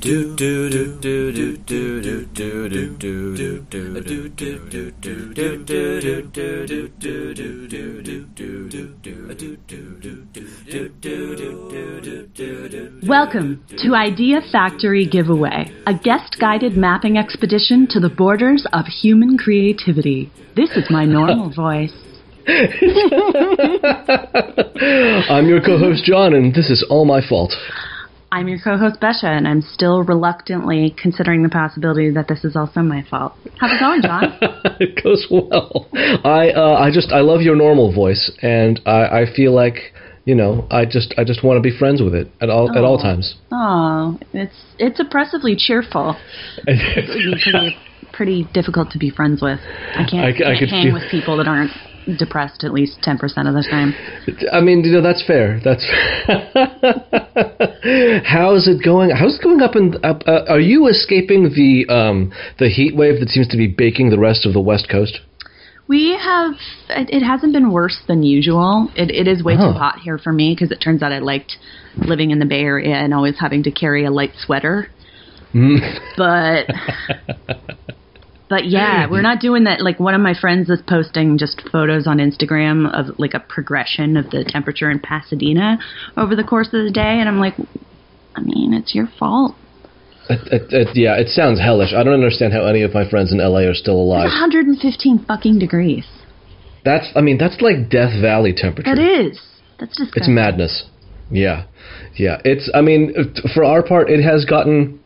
Welcome to Idea Factory Giveaway, a guest guided mapping expedition to the borders of human creativity. This is my normal voice. I'm your co-host Jon, and this is all my fault. I'm your co-host Besha, and I'm still reluctantly considering the possibility that this is also my fault. How's it going, Jon? it goes well. I uh, I just I love your normal voice, and I, I feel like you know I just I just want to be friends with it at all at all times. Oh, it's it's oppressively cheerful. It would be pretty pretty difficult to be friends with. I can't, I- I can't hang feel- with people that aren't depressed at least ten percent of the time. I mean, you know, that's fair. That's how's it going? How's it going up in? Up, uh, are you escaping the um, the heat wave that seems to be baking the rest of the West Coast? We have. It, it hasn't been worse than usual. It, it is way Oh. too hot here for me because it turns out I liked living in the Bay Area and always having to carry a light sweater. But. But yeah, we're not doing that. Like one of my friends is posting just photos on Instagram of like a progression of the temperature in Pasadena over the course of the day, and I'm like, I mean, it's your fault. It, it, it, yeah, it sounds hellish. I don't understand how any of my friends in LA are still alive. It's alive. 115 fucking degrees. That's, I mean, that's like Death Valley temperature. That is. That's disgusting. It's madness. Yeah, yeah. It's. I mean, for our part, it has gotten.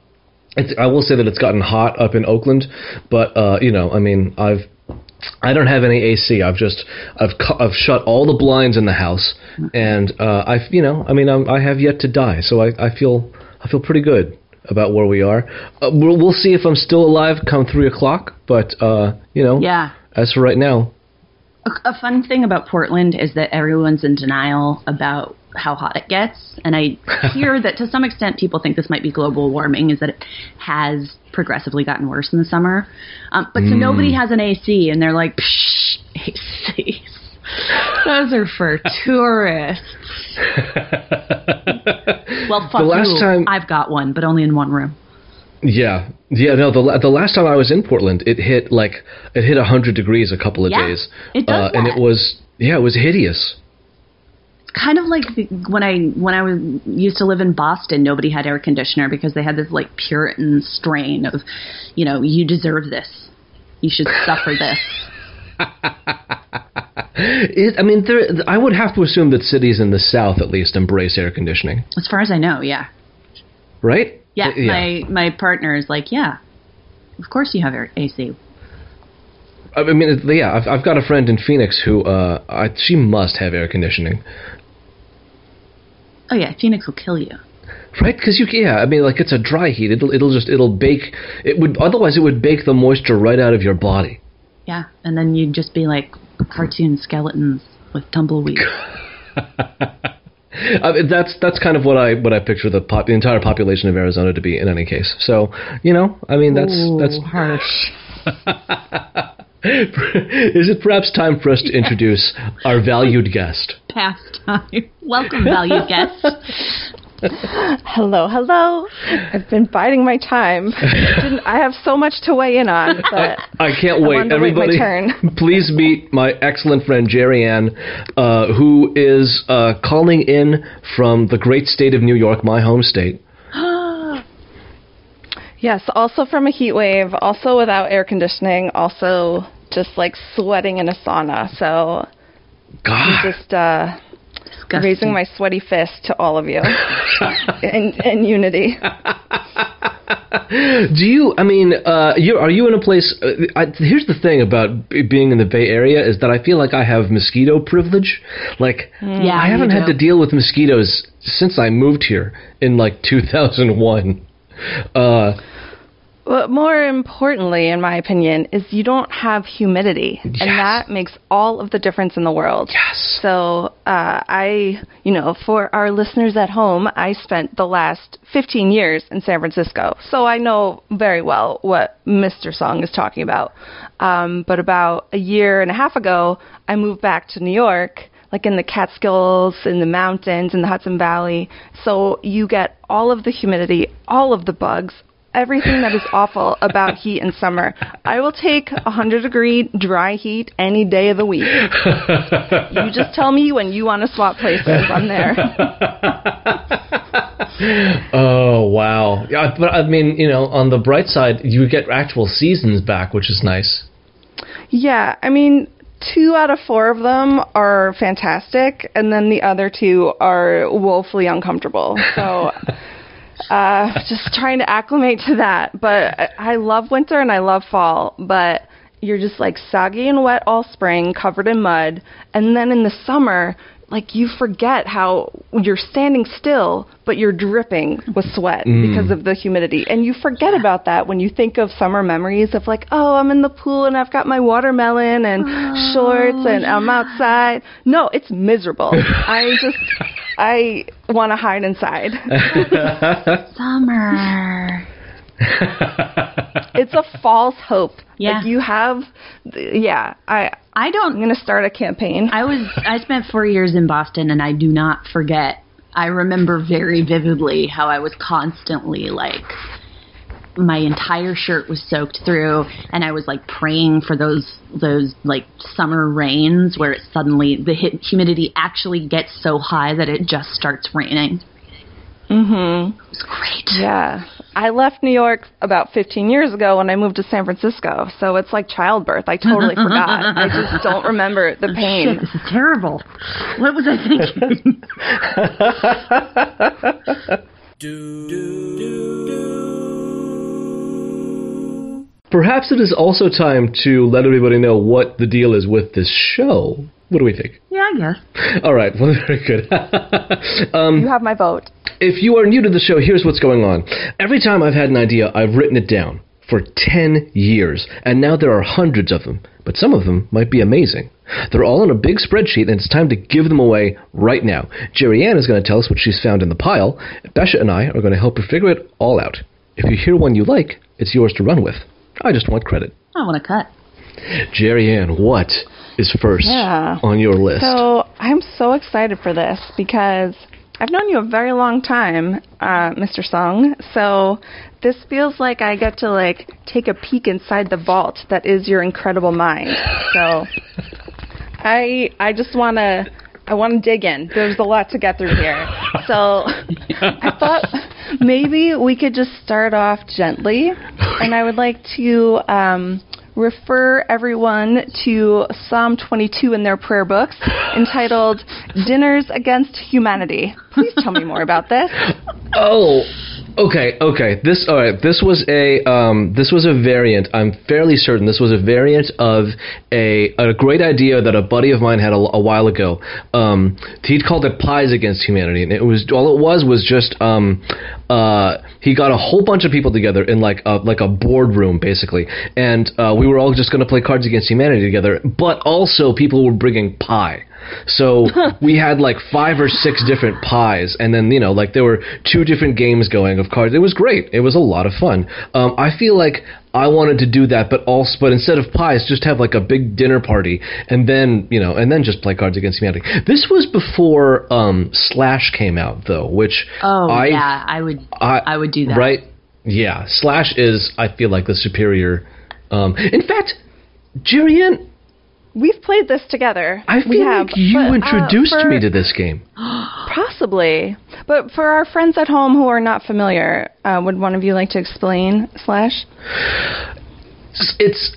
It's. I will say that it's gotten hot up in Oakland, but uh, you know, I mean, I've. I don't have any AC. I've just. I've. cu- I've shut all the blinds in the house, and uh, I've. You know, I mean, I'm, I have yet to die, so I. I feel. I feel pretty good about where we are. Uh, we'll, we'll see if I'm still alive come three o'clock, but uh, you know. Yeah. As for right now, A, a fun thing about Portland is that everyone's in denial about how hot it gets, and I hear that to some extent people think this might be global warming. Is that it has progressively gotten worse in the summer, um, but so nobody has an AC, and they're like, Psh, ACs. Those are for tourists. well, fuck The last you. time- I've got one, but only in one room. Yeah, yeah. No, the the last time I was in Portland, it hit like it hit hundred degrees a couple of Yeah, days. it does uh, and it was yeah, it was hideous. Kind of like the, when I when I was used to live in Boston, nobody had air conditioner because they had this like Puritan strain of, you know, you deserve this, you should suffer this. It, I mean, there. I would have to assume that cities in the South at least embrace air conditioning, As far as I know, yeah, right? yeah. Uh, My my partner is like, yeah, of course you have air AC. I mean, yeah. I've I've got a friend in Phoenix who uh, I, she must have air conditioning, Oh yeah, Phoenix will kill you. right? Because you yeah. I mean, like it's a dry heat. It'll it'll just it'll bake. It would otherwise it would bake the moisture right out of your body. Yeah, and then you'd just be like cartoon skeletons with tumbleweed. I mean, that's that's kind of what I what I picture the pop, the entire population of Arizona to be in any case. So you know, I mean, that's that's. Harsh. Is it perhaps time for us to introduce our valued guest? Pastime. Welcome, valued guest. Hello, hello. I've been biding my time. Didn't, I have so much to weigh in on, but I can't I wait. wanted to wait my Everybody, turn. please meet my excellent friend Geri-Ayn, uh, who is uh, calling in from the great state of New York, my home state. Yes, also from a heat wave, also without air conditioning, also just like sweating in a sauna. So God, just uh, Disgusting. raising my sweaty fist to all of you in, in unity. Do you? I mean, uh, you are you in a place? Uh, I, here's the thing about b- being in the Bay Area is that I feel like I have mosquito privilege. Like, Yeah, I haven't had do. to deal with mosquitoes since I moved here in like 2001. Uh, But more importantly, in my opinion, is you don't have humidity, Yes. and that makes all of the difference in the world. yes. So, uh, I, you know, for our listeners at home, I spent the last 15 years in San Francisco, so I know very well what Mr. Song is talking about. Um, but about a year and a half ago, I moved back to New York, like in the Catskills, in the mountains, in the Hudson Valley. So you get all of the humidity, all of the bugs, everything that is awful about heat in summer. I will take a 100 degree dry heat any day of the week. you just tell me when you want to swap places. I'm there. oh wow! Yeah, but I mean, you know, on the bright side, you get actual seasons back, which is nice. Yeah, I mean, two out of four of them are fantastic, and then the other two are woefully uncomfortable. So. uh, just trying to acclimate to that. But I love winter and I love fall, but you're just like soggy and wet all spring, covered in mud, and then in the summer like you forget how you're standing still but you're dripping with sweat mm. because of the humidity. And you forget about that when you think of summer memories of like oh i'm in the pool and i've got my watermelon and oh, shorts and yeah. i'm outside. No it's miserable. I just i want to hide inside. Summer it's a false hope. Yeah. Like you have, yeah. I I don't. I'm gonna start a campaign. I was I spent four years in Boston, and I do not forget. I remember very vividly how I was constantly like my entire shirt was soaked through and I was like praying for those those like summer rains where it suddenly the humidity actually gets so high that it just starts raining. Mhm. It was great. Yeah. I left New York about 15 years ago when I moved to San Francisco. So it's like childbirth. I totally forgot. I just don't remember the pain. Shit, this is terrible. What was I thinking? do, do, do. Perhaps it is also time to let everybody know what the deal is with this show. What do we think? Yeah, I guess. All right. Well, very good. um, you have my vote. If you are new to the show, here's what's going on. Every time I've had an idea, I've written it down for 10 years, and now there are hundreds of them, but some of them might be amazing. They're all in a big spreadsheet, and it's time to give them away right now. Geri-Ayn is going to tell us what she's found in the pile. Besha and I are going to help her figure it all out. If you hear one you like, it's yours to run with. I just want credit. I want a cut. Geri-Ayn, what is first yeah. on your list? So I'm so excited for this because I've known you a very long time, uh, Mr. Sung. So this feels like I get to like take a peek inside the vault that is your incredible mind. So I I just want to I want to dig in. There's a lot to get through here. So I thought maybe we could just start off gently, and I would like to um, refer everyone to Psalm 22 in their prayer books entitled Dinners Against Humanity. Please tell me more about this. Oh, Okay, okay. This all right. This was a um, this was a variant. I'm fairly certain this was a variant of a a great idea that a buddy of mine had a, a while ago. Um, he'd called it Pies Against Humanity, and it was all it was was just um, uh, he got a whole bunch of people together in like a like a boardroom basically, and uh, we were all just going to play Cards Against Humanity together. But also people were bringing pie. So we had like five or six different pies, and then you know like there were two different games going of cards. It was great. It was a lot of fun. Um, I feel like I wanted to do that, but also but instead of pies, just have like a big dinner party, and then you know, and then just play Cards Against Humanity. This was before um, Slash came out, though, which oh I, yeah, I would I, I would do that. Right? Yeah, Slash is I feel like the superior. Um, in fact, Geri-Ayn, We've played this together. I feel have, like you but, introduced uh, for, me to this game. Possibly. But for our friends at home who are not familiar, uh, would one of you like to explain Slash? It's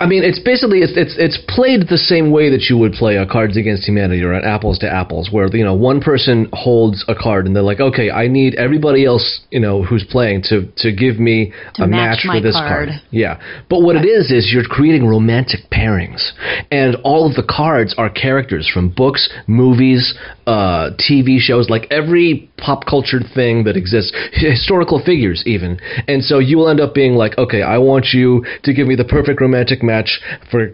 I mean, it's basically it's it's it's played the same way that you would play a Cards Against Humanity or an Apples to Apples, where you know one person holds a card and they're like, okay, I need everybody else you know who's playing to to give me to a match, match for this card. card. Yeah, but what it is is you're creating romantic pairings, and all of the cards are characters from books, movies, uh, TV shows, like every pop culture thing that exists, historical figures even, and so you will end up being like, okay, I want you to give me the perfect romantic match for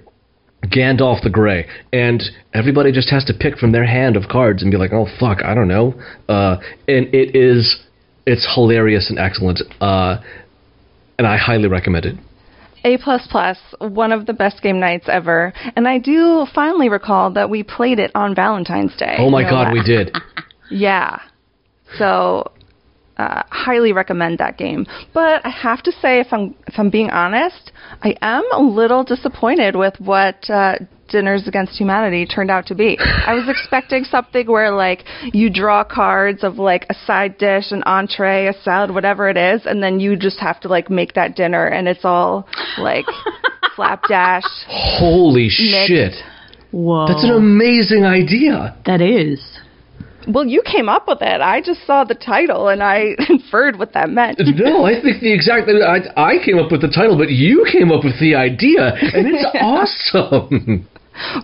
Gandalf the Grey, and everybody just has to pick from their hand of cards and be like, "Oh fuck, I don't know." Uh, and it is, it's hilarious and excellent, uh, and I highly recommend it. A plus plus, one of the best game nights ever, and I do finally recall that we played it on Valentine's Day. Oh my god, we did. Yeah. So, uh, highly recommend that game. But I have to say, if I'm if I'm being honest, I am a little disappointed with what uh, Dinners Against Humanity turned out to be. I was expecting something where like you draw cards of like a side dish, an entree, a salad, whatever it is, and then you just have to like make that dinner, and it's all like flapdash. Holy shit. Whoa. That's an amazing idea. that is. Well, you came up with it. I just saw the title and I inferred what that meant. No, I think the exact. I, I came up with the title, but you came up with the idea, and it's awesome.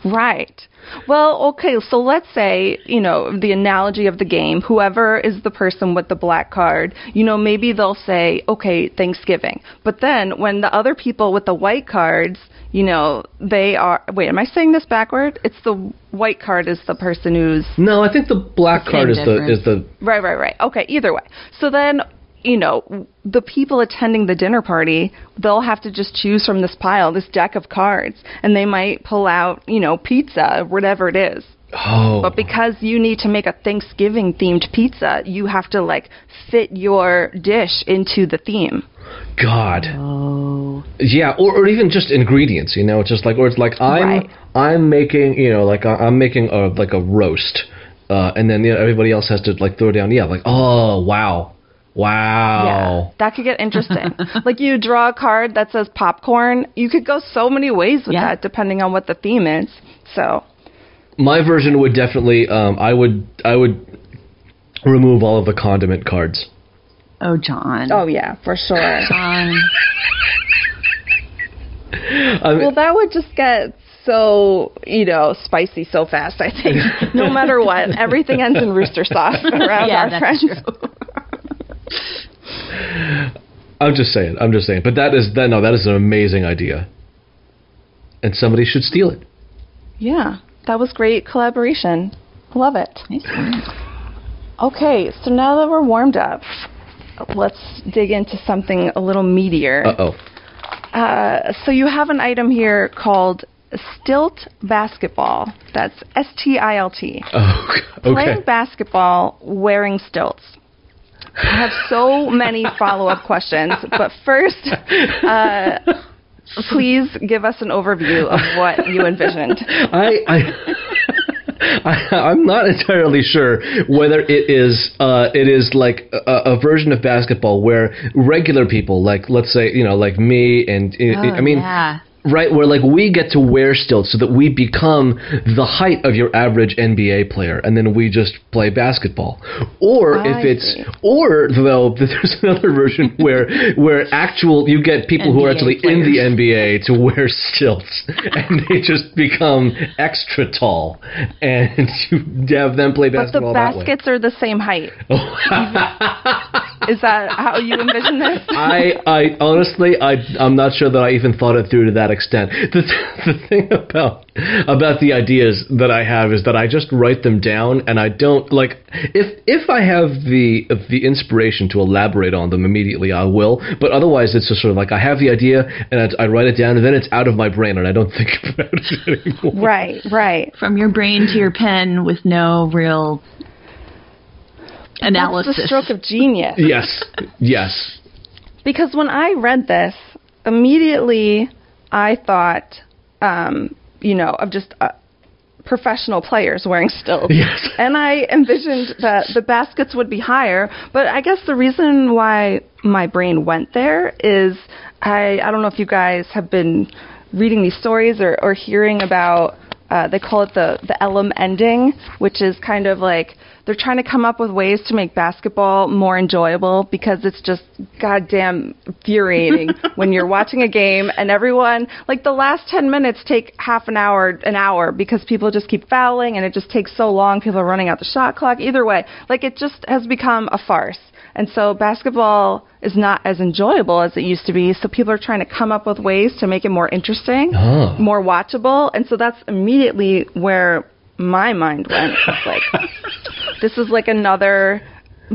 Right. Well, okay, so let's say, you know, the analogy of the game, whoever is the person with the black card, you know, maybe they'll say, okay, Thanksgiving. But then when the other people with the white cards, you know, they are, wait, am I saying this backward? It's the white card is the person who's, No, I think the black Same card is the is the. right, right, right. Okay, either way. So then, you know, the people attending the dinner party, they'll have to just choose from this pile, this deck of cards, and they might pull out, you know, pizza, whatever it is. Oh, But because you need to make a Thanksgiving themed pizza, you have to like fit your dish into the theme. God. Oh. Yeah, or, or even just ingredients, you know, it's just like, or it's like I'm Right. I'm making, you know, like I- I'm making a like a roast, uh, and then you know, everybody else has to like throw down, yeah, like oh wow, wow, Yeah, that could get interesting. like you draw a card that says popcorn, you could go so many ways with Yeah. that depending on what the theme is. So, my version would definitely, um, I would I would remove all of the condiment cards. Oh, Jon. oh yeah, for sure. Jon. I mean, well, that would just get so, you know, spicy so fast, I think. no matter what, everything ends in rooster sauce around Yeah, our that's friends. True. I'm just saying, I'm just saying, but that is that no, that is an amazing idea, and somebody should steal it. Yeah, that was great collaboration. Love it. Okay, so now that we're warmed up, let's dig into something a little meatier. Uh oh. Uh, so you have an item here called stilt basketball. That's S T I L T. Oh, Playing basketball wearing stilts. I have so many follow up questions, but first, uh, please give us an overview of what you envisioned. I, I, I I'm not entirely sure whether it is uh, it is like a, a version of basketball where regular people, like let's say you know like me and I- I mean Oh, yeah. Right where like we get to wear stilts so that we become the height of your average NBA player and then we just play basketball or I if it's see. or though there's another version where where actual you get people who are NBA actually in the NBA to wear stilts and they just become extra tall and you have them play basketball But the basketball that way. baskets are the same height. Is that how you envision this? I, I honestly, I, I'm not sure that I even thought it through to that extent. The, the thing about about the ideas that I have is that I just write them down, and I don't like if if I have the the inspiration to elaborate on them immediately, I will. But otherwise, it's just sort of like I have the idea and I, I write it down, and then it's out of my brain, and I don't think about it anymore. Right, right. From your brain to your pen with no real analysis. That's the stroke of genius. Yes, yes. Because when I read this, immediately I thought, um, you know, of just uh, professional players wearing stilts. Yes. And I envisioned that the baskets would be higher, but I guess the reason why my brain went there is I I don't know if you guys have been reading these stories or, or hearing about uh, they call it the the Elam ending, which is kind of like they're trying to come up with ways to make basketball more enjoyable because it's just goddamn infuriating when you're watching a game and everyone like the last 10 minutes take half an hour an hour because people just keep fouling and it just takes so long. People are running out the shot clock. Either way like it just has become a farce. And so basketball is not as enjoyable as it used to be. So people are trying to come up with ways to make it more interesting Oh. more watchable. And so that's immediately where my mind went. It's like this is like another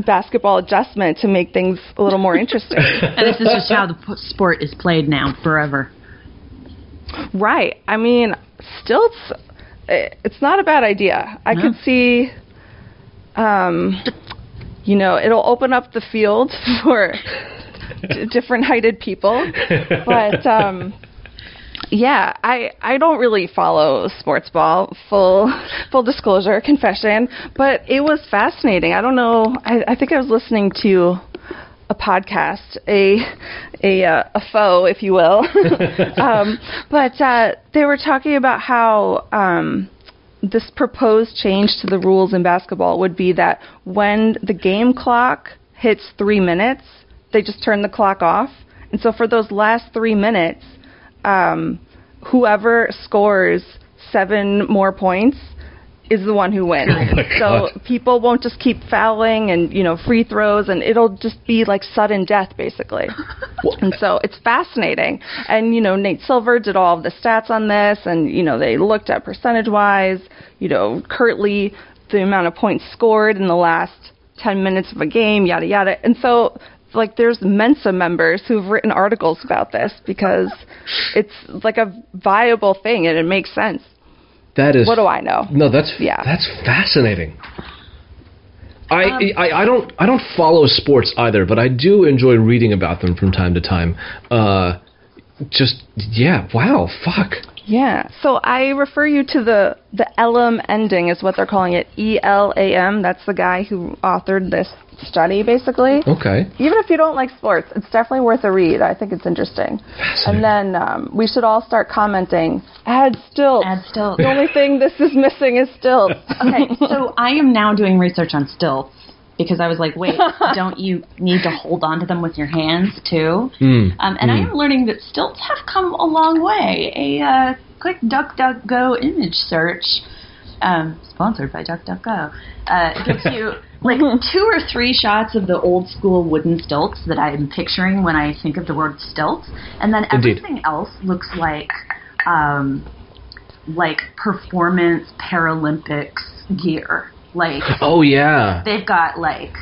basketball adjustment to make things a little more interesting. and this is just how the p- sport is played now forever. right. I mean, stilts. eh, It's not a bad idea. I No. could see. Um, you know, it'll open up the field for d- different heighted people, but um, yeah, I I don't really follow sports ball. Full full disclosure, confession. But it was fascinating. I don't know. I, I think I was listening to a podcast, a a uh, a foe, if you will. um, but uh, they were talking about how. Um, this proposed change to the rules in basketball would be that when the game clock hits three minutes, they just turn the clock off. And so for those last three minutes, um, whoever scores seven more points is the one who wins. Oh so people won't just keep fouling and you know free throws, and it'll just be like sudden death basically. and so it's fascinating. And you know Nate Silver did all of the stats on this, and you know they looked at percentage wise, you know currently the amount of points scored in the last 10 minutes of a game, yada yada. And so like there's Mensa members who've written articles about this because it's like a viable thing and it makes sense. That is. What do I know? No, that's Yeah. That's fascinating. I, Um, I I don't I don't follow sports either, but I do enjoy reading about them from time to time. Uh, just yeah, wow, fuck. Yeah. So I refer you to the the Elam ending is what they're calling it. E L A M. That's the guy who authored this study basically. Okay. Even if you don't like sports, it's definitely worth a read. I think it's interesting. And then um, we should all start commenting. Add stilts. Add stilts. The only thing this is missing is stilts. Okay, so I am now doing research on stilts because I was like, wait, don't you need to hold on to them with your hands too? Mm. Um, and I am learning that stilts have come a long way. A uh, quick DuckDuckGo image search, um, sponsored by DuckDuckGo, uh, gives you like two or three shots of the old school wooden stilts that I'm picturing when I think of the word stilts, and then Indeed. everything else looks like um, like performance Paralympics gear. Like Oh yeah. they've got like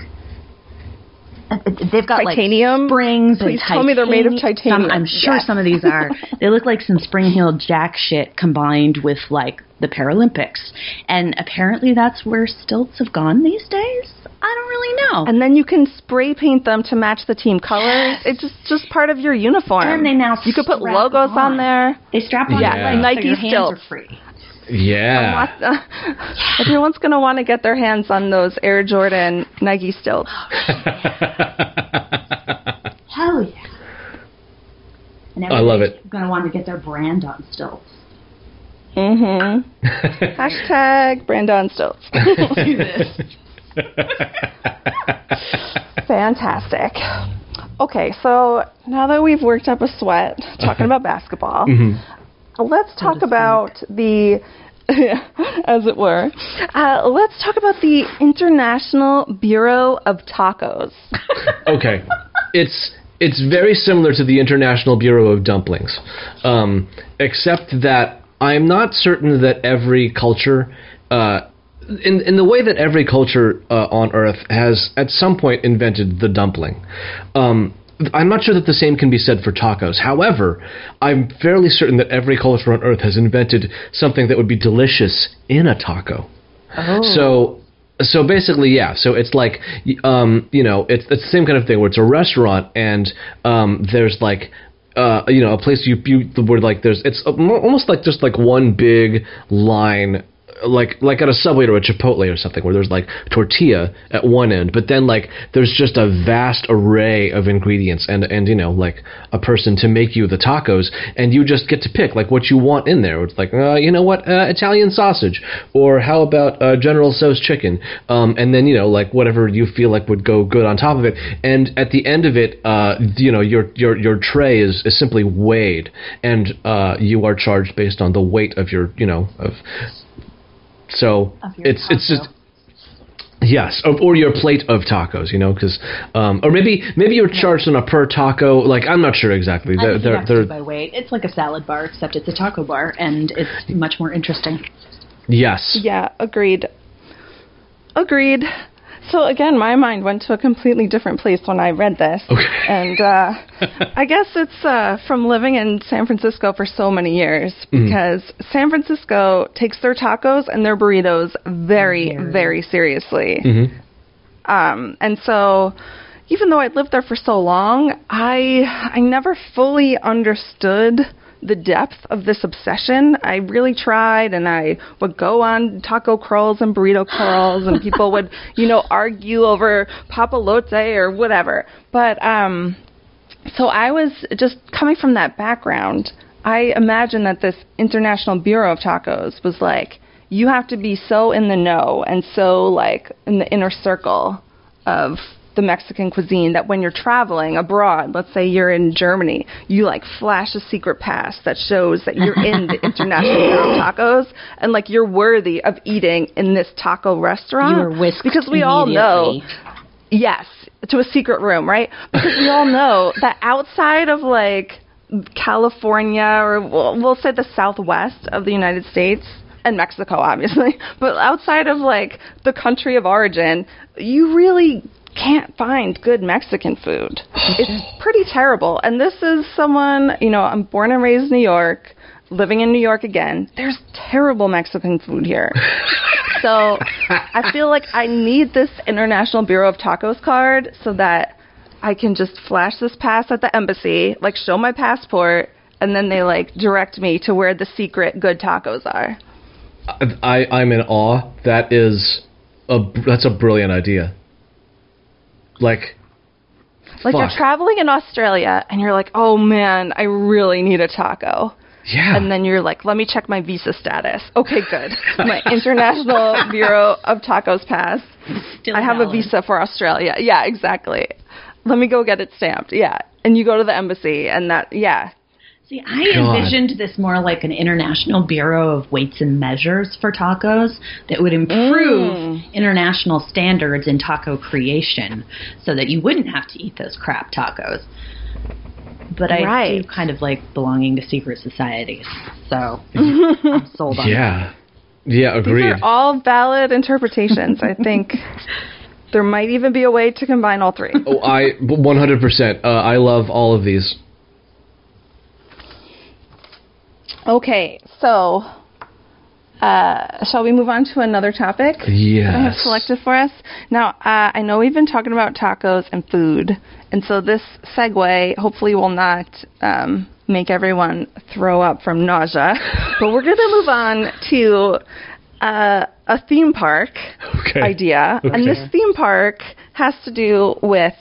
uh, they've got Titanium? like springs. and Please tell me they're made of titanium. Some, I'm sure Yes. some of these are. they look like some Spring Heel Jack shit combined with like the Paralympics, and apparently that's where stilts have gone these days. I don't really know. And then you can spray paint them to match the team colors. It's just just part of your uniform. And they now you could put logos on on. there. they strap on Yeah. your legs Nike so your hands stilts. are free. Yeah. Everyone's gonna want to get their hands on those Air Jordan Nike stilts. Hell yeah! And I love everybody's Gonna want to get their brand on stilts. Mm-hmm. Hashtag Brandon Stilts. Do this. Fantastic. Okay, so now that we've worked up a sweat talking about basketball, let's talk about the, as it were, uh, let's talk about the International Bureau of Tacos. okay. It's it's very similar to the International Bureau of Dumplings, um, except that I'm not certain that every culture, uh, in in the way that every culture uh, on Earth has at some point invented the dumpling. Um, I'm not sure that the same can be said for tacos. However, I'm fairly certain that every culture on Earth has invented something that would be delicious in a taco. Oh. So so basically, yeah. So it's like, um, you know, it's, it's the same kind of thing where it's a restaurant and um, there's like, uh, you know, a place you you where like there's it's almost like just like one big line. Like like at a subway or a Chipotle or something where there's like tortilla at one end, but then like there's just a vast array of ingredients and and you know like a person to make you the tacos and you just get to pick like what you want in there. It's like uh, you know what uh, Italian sausage or how about uh, General Tso's chicken, um, and then you know like whatever you feel like would go good on top of it. And at the end of it, uh, you know your your your tray is, is simply weighed, and uh, you are charged based on the weight of your you know of. So Of your it's it's just Yes, or, or your plate of tacos, you know, because um, or maybe maybe you're charged on a per taco. Like I'm not sure exactly. They're, think you they're, have they're, by weight. It's like a salad bar, except it's a taco bar, and it's much more interesting. yes. Yeah, agreed. Agreed. So again, my mind went to a completely different place when I read this. Okay. And uh, I guess it's uh, from living in San Francisco for so many years because San Francisco takes their tacos and their burritos very, very seriously. Um, and so, even though I lived there for so long, I I never fully understood the depth of this obsession. I really tried, and I would go on taco crawls and burrito crawls, and people would, you know, argue over papalote or whatever. But um, so I was just coming from that background. I imagine that this International Bureau of Tacos was like, you have to be so in the know and so like in the inner circle of the Mexican cuisine that when you're traveling abroad, let's say you're in Germany, you like flash a secret pass that shows that you're in the International Tacos and like you're worthy of eating in this taco restaurant. You were whisked because we all know. Yes, to a secret room, right? Because we all know that outside of like California or we'll, we'll say the southwest of the United States and Mexico, obviously, but outside of like the country of origin, you really can't find good Mexican food. Oh, it's pretty terrible. And this is someone, you know, I'm born and raised in New York, living in New York again. There's terrible Mexican food here. So I feel like I need this International Bureau of Tacos card so that I can just flash this pass at the embassy, like show my passport, and then they like direct me to where the secret good tacos are. I I'm in awe. That is a that's a brilliant idea. Like, Like you're traveling in Australia and you're like, oh man, I really need a taco. yeah. And then you're like, let me check my visa status. Okay, good. My International Bureau of Tacos pass. Still I have a visa for Australia. Yeah, exactly. Let me go get it stamped. Yeah. And you go to the embassy and that, yeah. See, I God. envisioned this more like an international bureau of weights and measures for tacos that would improve Mm. international standards in taco creation so that you wouldn't have to eat those crap tacos. But I Right. do kind of like belonging to secret societies. So I'm sold on that. yeah. Yeah, These are all valid interpretations. I think there might even be a way to combine all three. Oh, I 100%. Uh, I love all of these. Okay, so uh, shall we move on to another topic? Yes. that I have selected for us. Now, uh, I know we've been talking about tacos and food, and so this segue hopefully will not um, make everyone throw up from nausea. but we're going to move on to uh, a theme park Okay. idea, and this theme park has to do with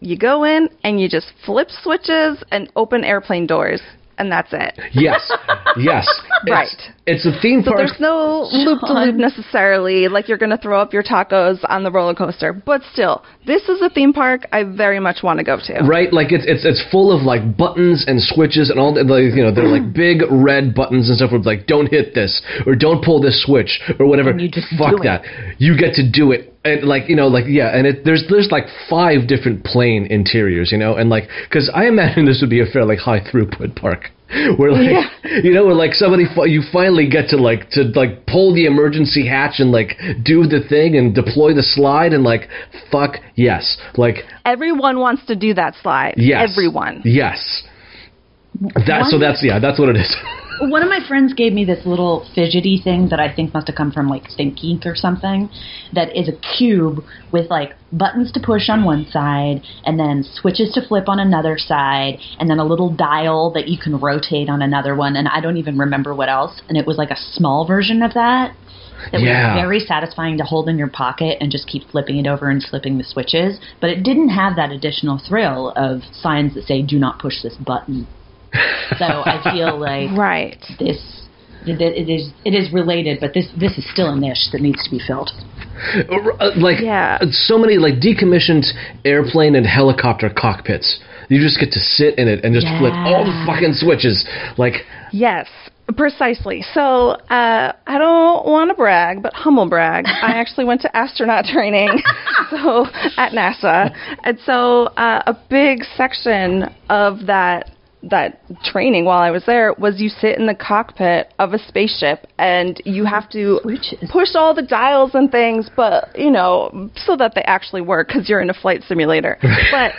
you go in and you just flip switches and open airplane doors, and that's it. Yes. yes. It's- Right. It's a theme So park. there's no loop to loop necessarily, like you're going to throw up your tacos on the roller coaster. But still, this is a theme park I very much want to go to. Right, like it's it's it's full of like buttons and switches and all the like you know they're like big red buttons and stuff. Where it's like don't hit this or don't pull this switch or whatever. And you just Fuck do it. that. You get to do it and like you know like yeah and it, there's there's like five different plane interiors you know and like because I imagine this would be a fairly high throughput park where like you know where like somebody you finally get to like to like pull the emergency hatch and like do the thing and deploy the slide and like fuck yes like Everyone wants to do that slide. Yes. Everyone. Yes. That so that's yeah, that's what it is. One of my friends gave me this little fidgety thing that I think must have come from like ThinkGeek or something. That is a cube with like buttons to push on one side, and then switches to flip on another side, and then a little dial that you can rotate on another one. And I don't even remember what else. And it was like a small version of that. That Yeah. was very satisfying to hold in your pocket and just keep flipping it over and flipping the switches. But it didn't have that additional thrill of signs that say "Do not push this button." So I feel like Right. this it it is it is related, but this this is still a niche that needs to be filled. Uh, like Yeah. so many like decommissioned airplane and helicopter cockpits. You just get to sit in it and just flip all the fucking switches. Like Yes. Precisely. So uh, I don't want to brag, but humble brag. I actually went to astronaut training, so at NASA, and so uh, a big section of that that training while I was there was you sit in the cockpit of a spaceship and you have to Switches. push all the dials and things, but you know, so that they actually work because you're in a flight simulator. but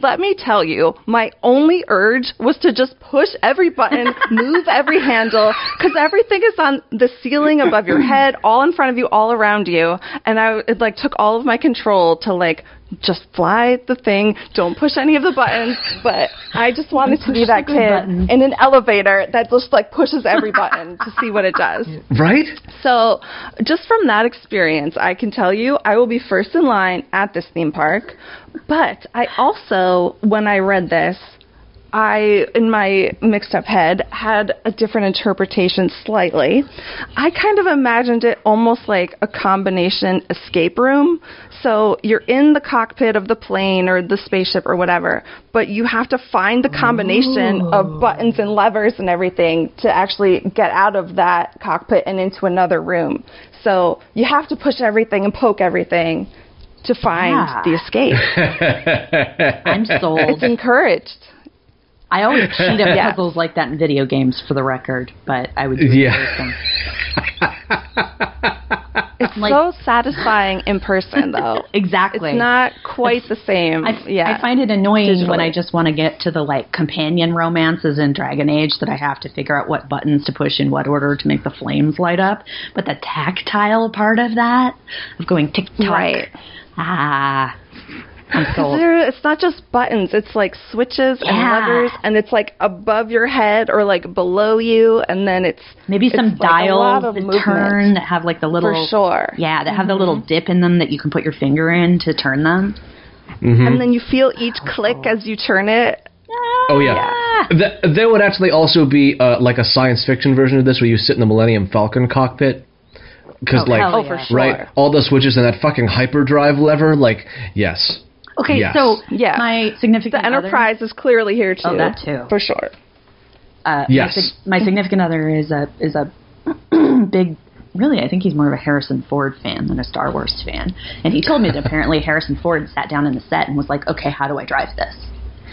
let me tell you, my only urge was to just push every button, move every handle, because everything is on the ceiling above your head, all in front of you, all around you, and I it like took all of my control to like just fly the thing, don't push any of the buttons. But I just wanted to be that kid in an elevator that just like pushes every button to see what it does. Right? So, just from that experience, I can tell you I will be first in line at this theme park. But I also, when I read this, I, in my mixed up head, had a different interpretation slightly. I kind of imagined it almost like a combination escape room. So you're in the cockpit of the plane or the spaceship or whatever, but you have to find the combination of oh. buttons and levers and everything to actually get out of that cockpit and into another room. So you have to push everything and poke everything to find Yeah. the escape. I'm sold. It's encouraged. I always cheat at Yeah. puzzles like that in video games, for the record. But I would do it Yeah. in person. It's Like- so satisfying in person, though. Exactly. It's not quite the same. I, f- yeah. I find it annoying when. I just want to get to the like companion romances in Dragon Age that I have to figure out what buttons to push in what order to make the flames light up. But the tactile part of that, of going tick tock, Right. ah, I'm sold. There, it's not just buttons. It's like switches and levers, and it's like above your head or like below you, and then it's Maybe some it's like dials of that movement. turn that have like the little for sure. Mm-hmm. Yeah, that have the little dip in them that you can put your finger in to turn them. And then you feel each click as you turn it. Oh yeah. Th- there would actually also be uh, like a science fiction version of this where you sit in the Millennium Falcon cockpit. Because Oh, like, hell Oh, yeah. right, all the switches and that fucking hyperdrive lever. Like, yes. Okay, Yes. so Yeah. my significant The other- Enterprise is clearly here too. Oh, that too. For sure. uh, Yes. My, sig- my significant other is a is a big. Really, I think he's more of a Harrison Ford fan than a Star Wars fan. And he told me that apparently Harrison Ford sat down in the set and was like, "Okay, how do I drive this?"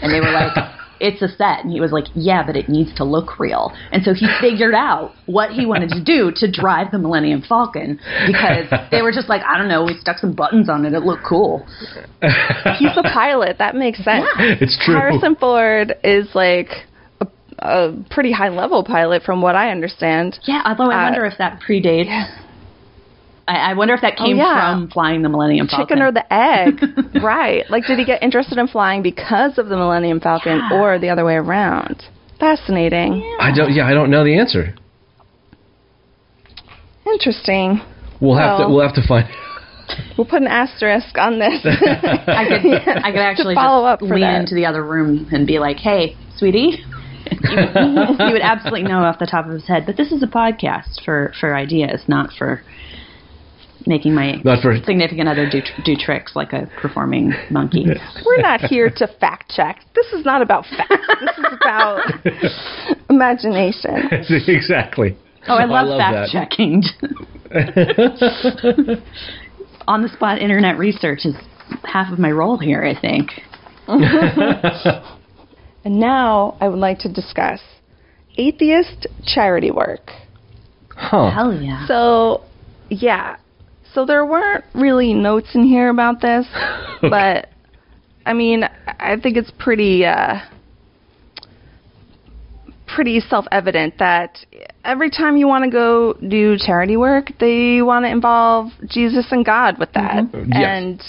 And they were like, "It's a set." And he was like, "Yeah, but it needs to look real." And so he figured out what he wanted to do to drive the Millennium Falcon because they were just like, "I don't know, we stuck some buttons on it. It looked cool." He's a pilot. That makes sense. It's true. Harrison Ford is like a, a pretty high level pilot, from what I understand. Yeah, although I Uh, wonder if that predates. I, I wonder if that oh, came Oh, yeah. from flying the Millennium Falcon. Chicken or the egg, right? Like, did he get interested in flying because of the Millennium Falcon, Yeah. or the other way around? Fascinating. I don't. Yeah, I don't know the answer. Interesting. We'll have to. Well- We'll have to find. We'll put an asterisk on this. I could, I could actually follow just up for lean that. into the other room and be like, "Hey, sweetie." he, would, he would absolutely know off the top of his head, but this is a podcast for for ideas, not for making my Not for. significant other do do tricks like a performing monkey. We're not here to fact check. This is not about facts. This is about imagination. exactly. Oh, I love, love fact that. checking. On the spot internet research is half of my role here, I think. And now I would like to discuss atheist charity work. Huh. Hell yeah. So, yeah. So there weren't really notes in here about this, but I mean, I think it's pretty uh pretty self-evident that every time you want to go do charity work, they want to involve Jesus and God with that. Yes. And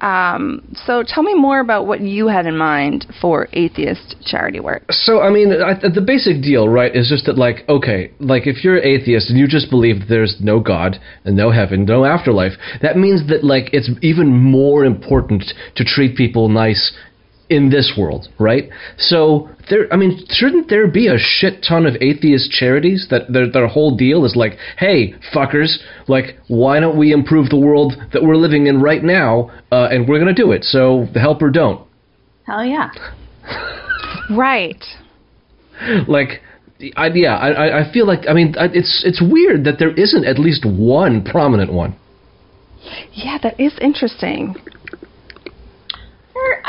um, so tell me more about what you had in mind for atheist charity work. So, I mean, I, the basic deal, right, is just that, like, okay, like, if you're atheist and you just believe that there's no God and no heaven, no afterlife, that means that, like, it's even more important to treat people nice in this world, right? So, there, I mean, shouldn't there be a shit ton of atheist charities that their, their whole deal is like, hey, fuckers, like, why don't we improve the world that we're living in right now, uh, and we're gonna do it, so help or don't. Hell yeah. Right. like I, yeah I, I- I feel like I mean it's it's weird that there isn't at least one prominent one Yeah, that is interesting.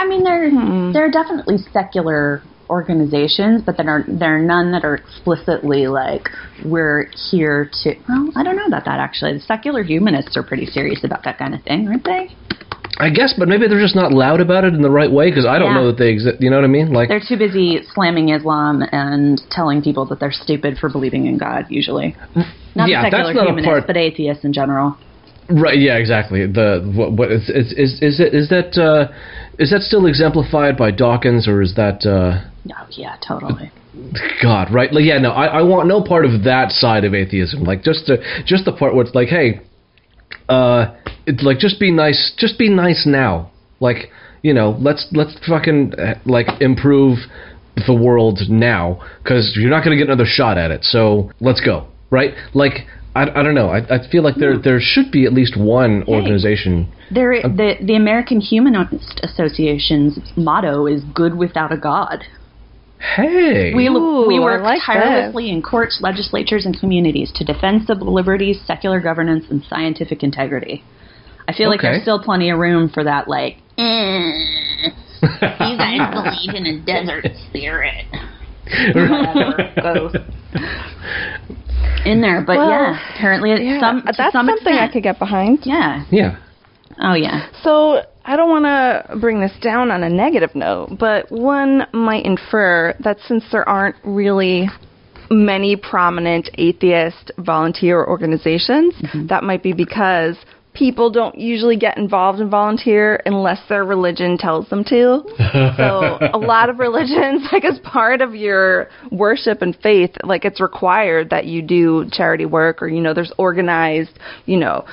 There, I mean, there Hmm. there are definitely secular organizations, but there are there are none that are explicitly like we're here to. Well, I don't know about that actually. The secular humanists are pretty serious about that kind of thing, aren't they? I guess, but maybe they're just not loud about it in the right way because I don't Yeah. know that they exist. You know what I mean? Like, They're too busy slamming Islam and telling people that they're stupid for believing in God. Usually, not Yeah, the that's secular not a humanists, part- but atheists in general. right? Yeah, exactly. The what, what is is is is, it, is that uh, is that still exemplified by Dawkins or is that? Uh, Oh yeah, totally. God, right? Like, yeah, no, I, I want no part of that side of atheism. Like, just the just the part where it's like, hey, uh, it's like just be nice, just be nice now. Like, you know, let's let's fucking uh, like improve the world now because you're not gonna get another shot at it. So let's go, right? Like, I, I don't know. I, I feel like there there should be at least one organization. There, Um, the the American Humanist Association's motto is "Good without a God." Hey, We, Ooh, we work like tirelessly in courts, legislatures, and communities to defend civil liberties, secular governance, and scientific integrity. I feel like there's still plenty of room for that, like, "Eh, you guys believe in a desert spirit. Whatever goes in there, but Well, yeah, apparently it's Yeah, some to that's some something I could get behind. Yeah. yeah. Oh yeah. So I don't want to bring this down on a negative note, but one might infer that since there aren't really many prominent atheist volunteer organizations, mm-hmm. that might be because people don't usually get involved in volunteer unless their religion tells them to. so a lot of religions, like as part of your worship and faith, like it's required that you do charity work or, you know, there's organized, you know,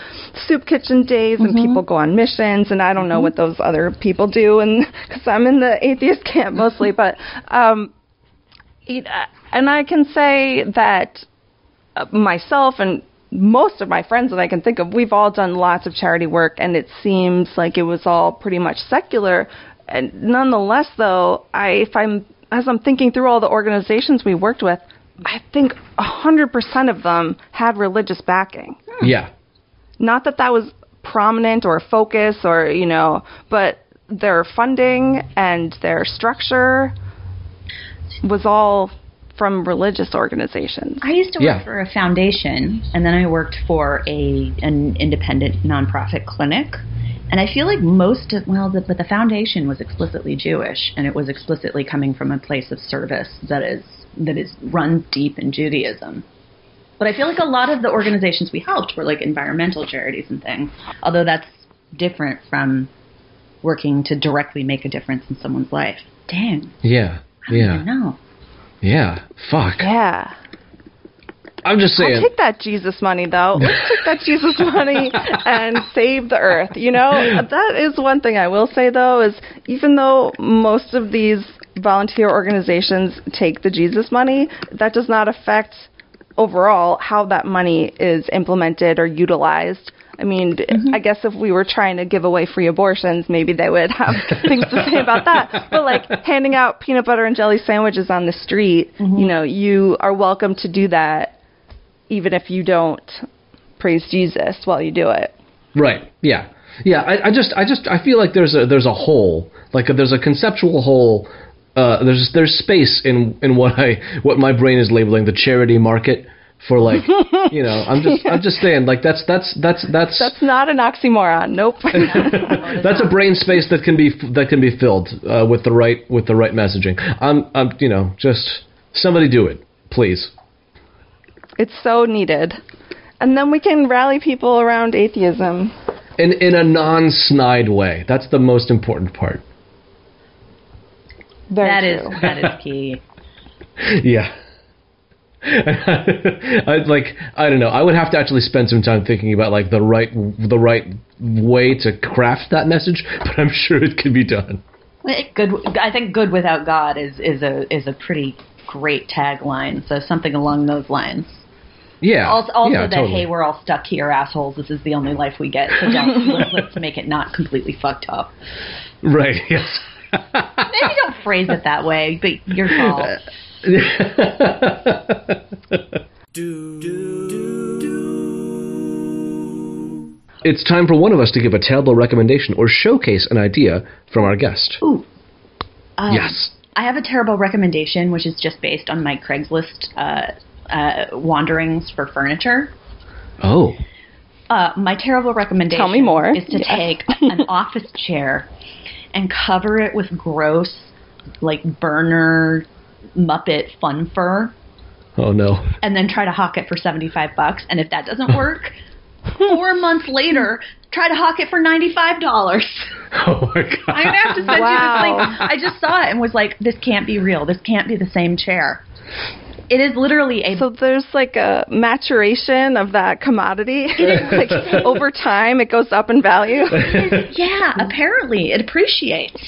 soup kitchen days and people go on missions and I don't know what those other people do and cause I'm in the atheist camp mostly, but, um, uh, and I can say that uh, myself and most of my friends that I can think of, we've all done lots of charity work, and it seems like it was all pretty much secular. And nonetheless, though, I if I'm as I'm thinking through all the organizations we worked with, I think a hundred percent of them had religious backing. Hmm. Yeah. Not that that was prominent or focus or you know, but their funding and their structure was all from religious organizations. I used to work Yeah. for a foundation, and then I worked for a an independent nonprofit clinic. And I feel like most of well, the, but the foundation was explicitly Jewish, and it was explicitly coming from a place of service that is that is runs deep in Judaism. But I feel like a lot of the organizations we helped were like environmental charities and things, although that's different from working to directly make a difference in someone's life. Dang, Yeah. I don't Yeah. even know. Yeah. Fuck. Yeah. I'm just saying. I'll take that Jesus money though. Let's take that Jesus money and save the earth. You know, that is one thing I will say though is even though most of these volunteer organizations take the Jesus money, that does not affect overall how that money is implemented or utilized. I mean, I guess if we were trying to give away free abortions, maybe they would have things to say about that. But like handing out peanut butter and jelly sandwiches on the street, you know, you are welcome to do that even if you don't praise Jesus while you do it. Right. Yeah. Yeah. I, I just, I just, I feel like there's a there's a hole, like a, there's a conceptual hole. Uh, there's there's space in in what I what my brain is labeling the charity market for like you know I'm just I'm just saying like that's that's that's that's That's not an oxymoron. Nope. that's a brain space that can be that can be filled uh, with the right with the right messaging. I'm I'm you know just somebody do it please. it's so needed. And then we can rally people around atheism. In in a non snide way. That's the most important part. Very That is true. that is key. Yeah. I like I don't know. I would have to actually spend some time thinking about like the right the right way to craft that message, but I'm sure it could be done. Good. I think "good without God" is is a is a pretty great tagline. So something along those lines. Yeah. Also, also yeah, that totally. hey, we're all stuck here, assholes. This is the only life we get. So don't, let's, let's make it not completely fucked up. right. Yes. Maybe don't phrase it that way, but your fault. It's time for one of us to give a tailbow recommendation or showcase an idea from our guest. Ooh. Um, yes. I have a terrible recommendation, which is just based on my Craigslist uh, uh, wanderings for furniture. Oh. Uh, my terrible recommendation Tell me more. is to Yes. take an office chair and cover it with gross, like burner Muppet fun fur, Oh no. and then try to hawk it for seventy five bucks. And if that doesn't work, four months later, try to hawk it for ninety five dollars. Oh my god. I'm gonna have to send Wow. you this link. I just saw it and was like, this can't be real. This can't be the same chair. It is literally a So there's like a maturation of that commodity. like over time, it goes up in value. yeah. Apparently, it appreciates.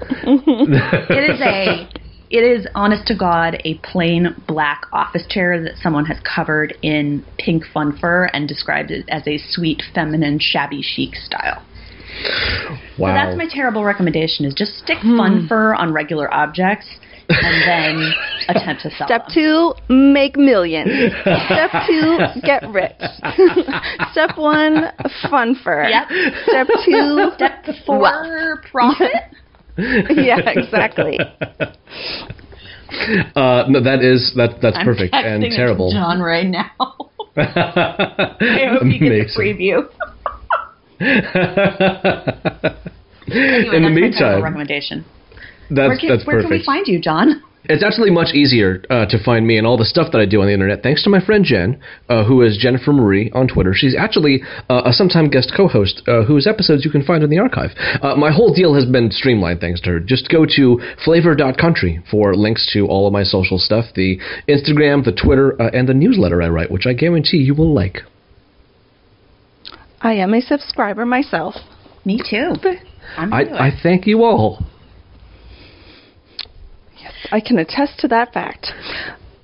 It is a. It is honest to God a plain black office chair that someone has covered in pink fun fur and described it as a sweet, feminine, shabby chic style. wow. So that's my terrible recommendation: is just stick hmm. fun fur on regular objects and then attempt to sell Step them. two, make millions. Step two, get rich. Step one, fun fur. Yep. Step two, Step four, profit. yeah, exactly. uh, no, that is that that's I'm perfect and texting it to terrible. Jon right now. I hope you get the preview. Anyway, In the meantime, recommendation. that's Where, can, that's where perfect. can we find you, Jon? It's actually much easier uh, to find me and all the stuff that I do on the internet thanks to my friend Jen, uh, who is Jennifer Marie on Twitter. She's actually uh, a sometime guest co-host uh, whose episodes you can find in the archive. Uh, my whole deal has been streamlined thanks to her. Just go to flavor.country for links to all of my social stuff, the Instagram, the Twitter, uh, and the newsletter I write, which I guarantee you will like. I am a subscriber myself. Me too. I'm I, into it. I thank you all. I can attest to that fact.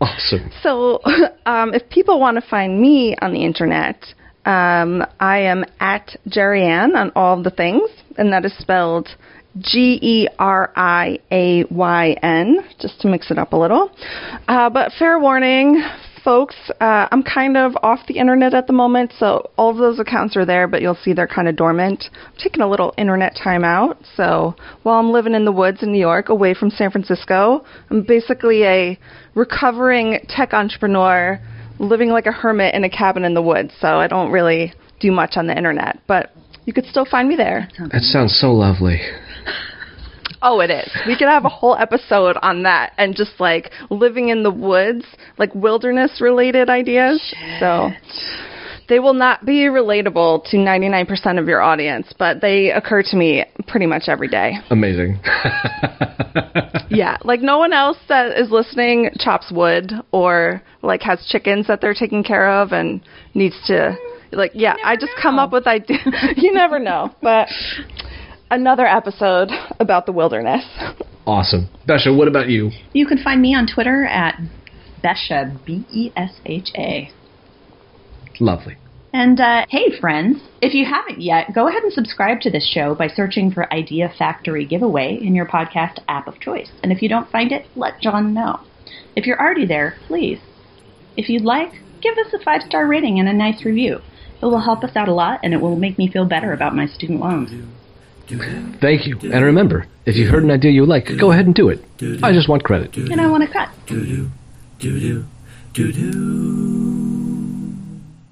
Awesome. So, um, if people want to find me on the internet, um, I am at Geri-Ayn on all of the things, and that is spelled G E R I A Y N, just to mix it up a little. Uh, but fair warning, folks, uh, I'm kind of off the internet at the moment, so all of those accounts are there, but you'll see they're kind of dormant. I'm taking a little internet time out, so while I'm living in the woods in New York, away from San Francisco, I'm basically a recovering tech entrepreneur living like a hermit in a cabin in the woods, so I don't really do much on the internet, but you could still find me there. That sounds so lovely. Oh, it is. We could have a whole episode on that and just like living in the woods, like wilderness related ideas. So they will not be relatable to 99% of your audience, but they occur to me pretty much every day. Amazing. Yeah, like no one else that is listening chops wood or like has chickens that they're taking care of and needs to like yeah, I just come up with ideas. you never know, but another episode about the wilderness. awesome. Besha, what about you? You can find me on Twitter at Besha, B E S H A. Lovely. And uh, hey, friends, if you haven't yet, go ahead and subscribe to this show by searching for Idea Factory Giveaway in your podcast app of choice. And if you don't find it, let Jon know. If you're already there, please. If you'd like, give us a five star rating and a nice review. It will help us out a lot and it will make me feel better about my student loans. Thank you. And remember, if you've heard an idea you like, go ahead and do it. I just want credit. And I want a cut. do do do do do do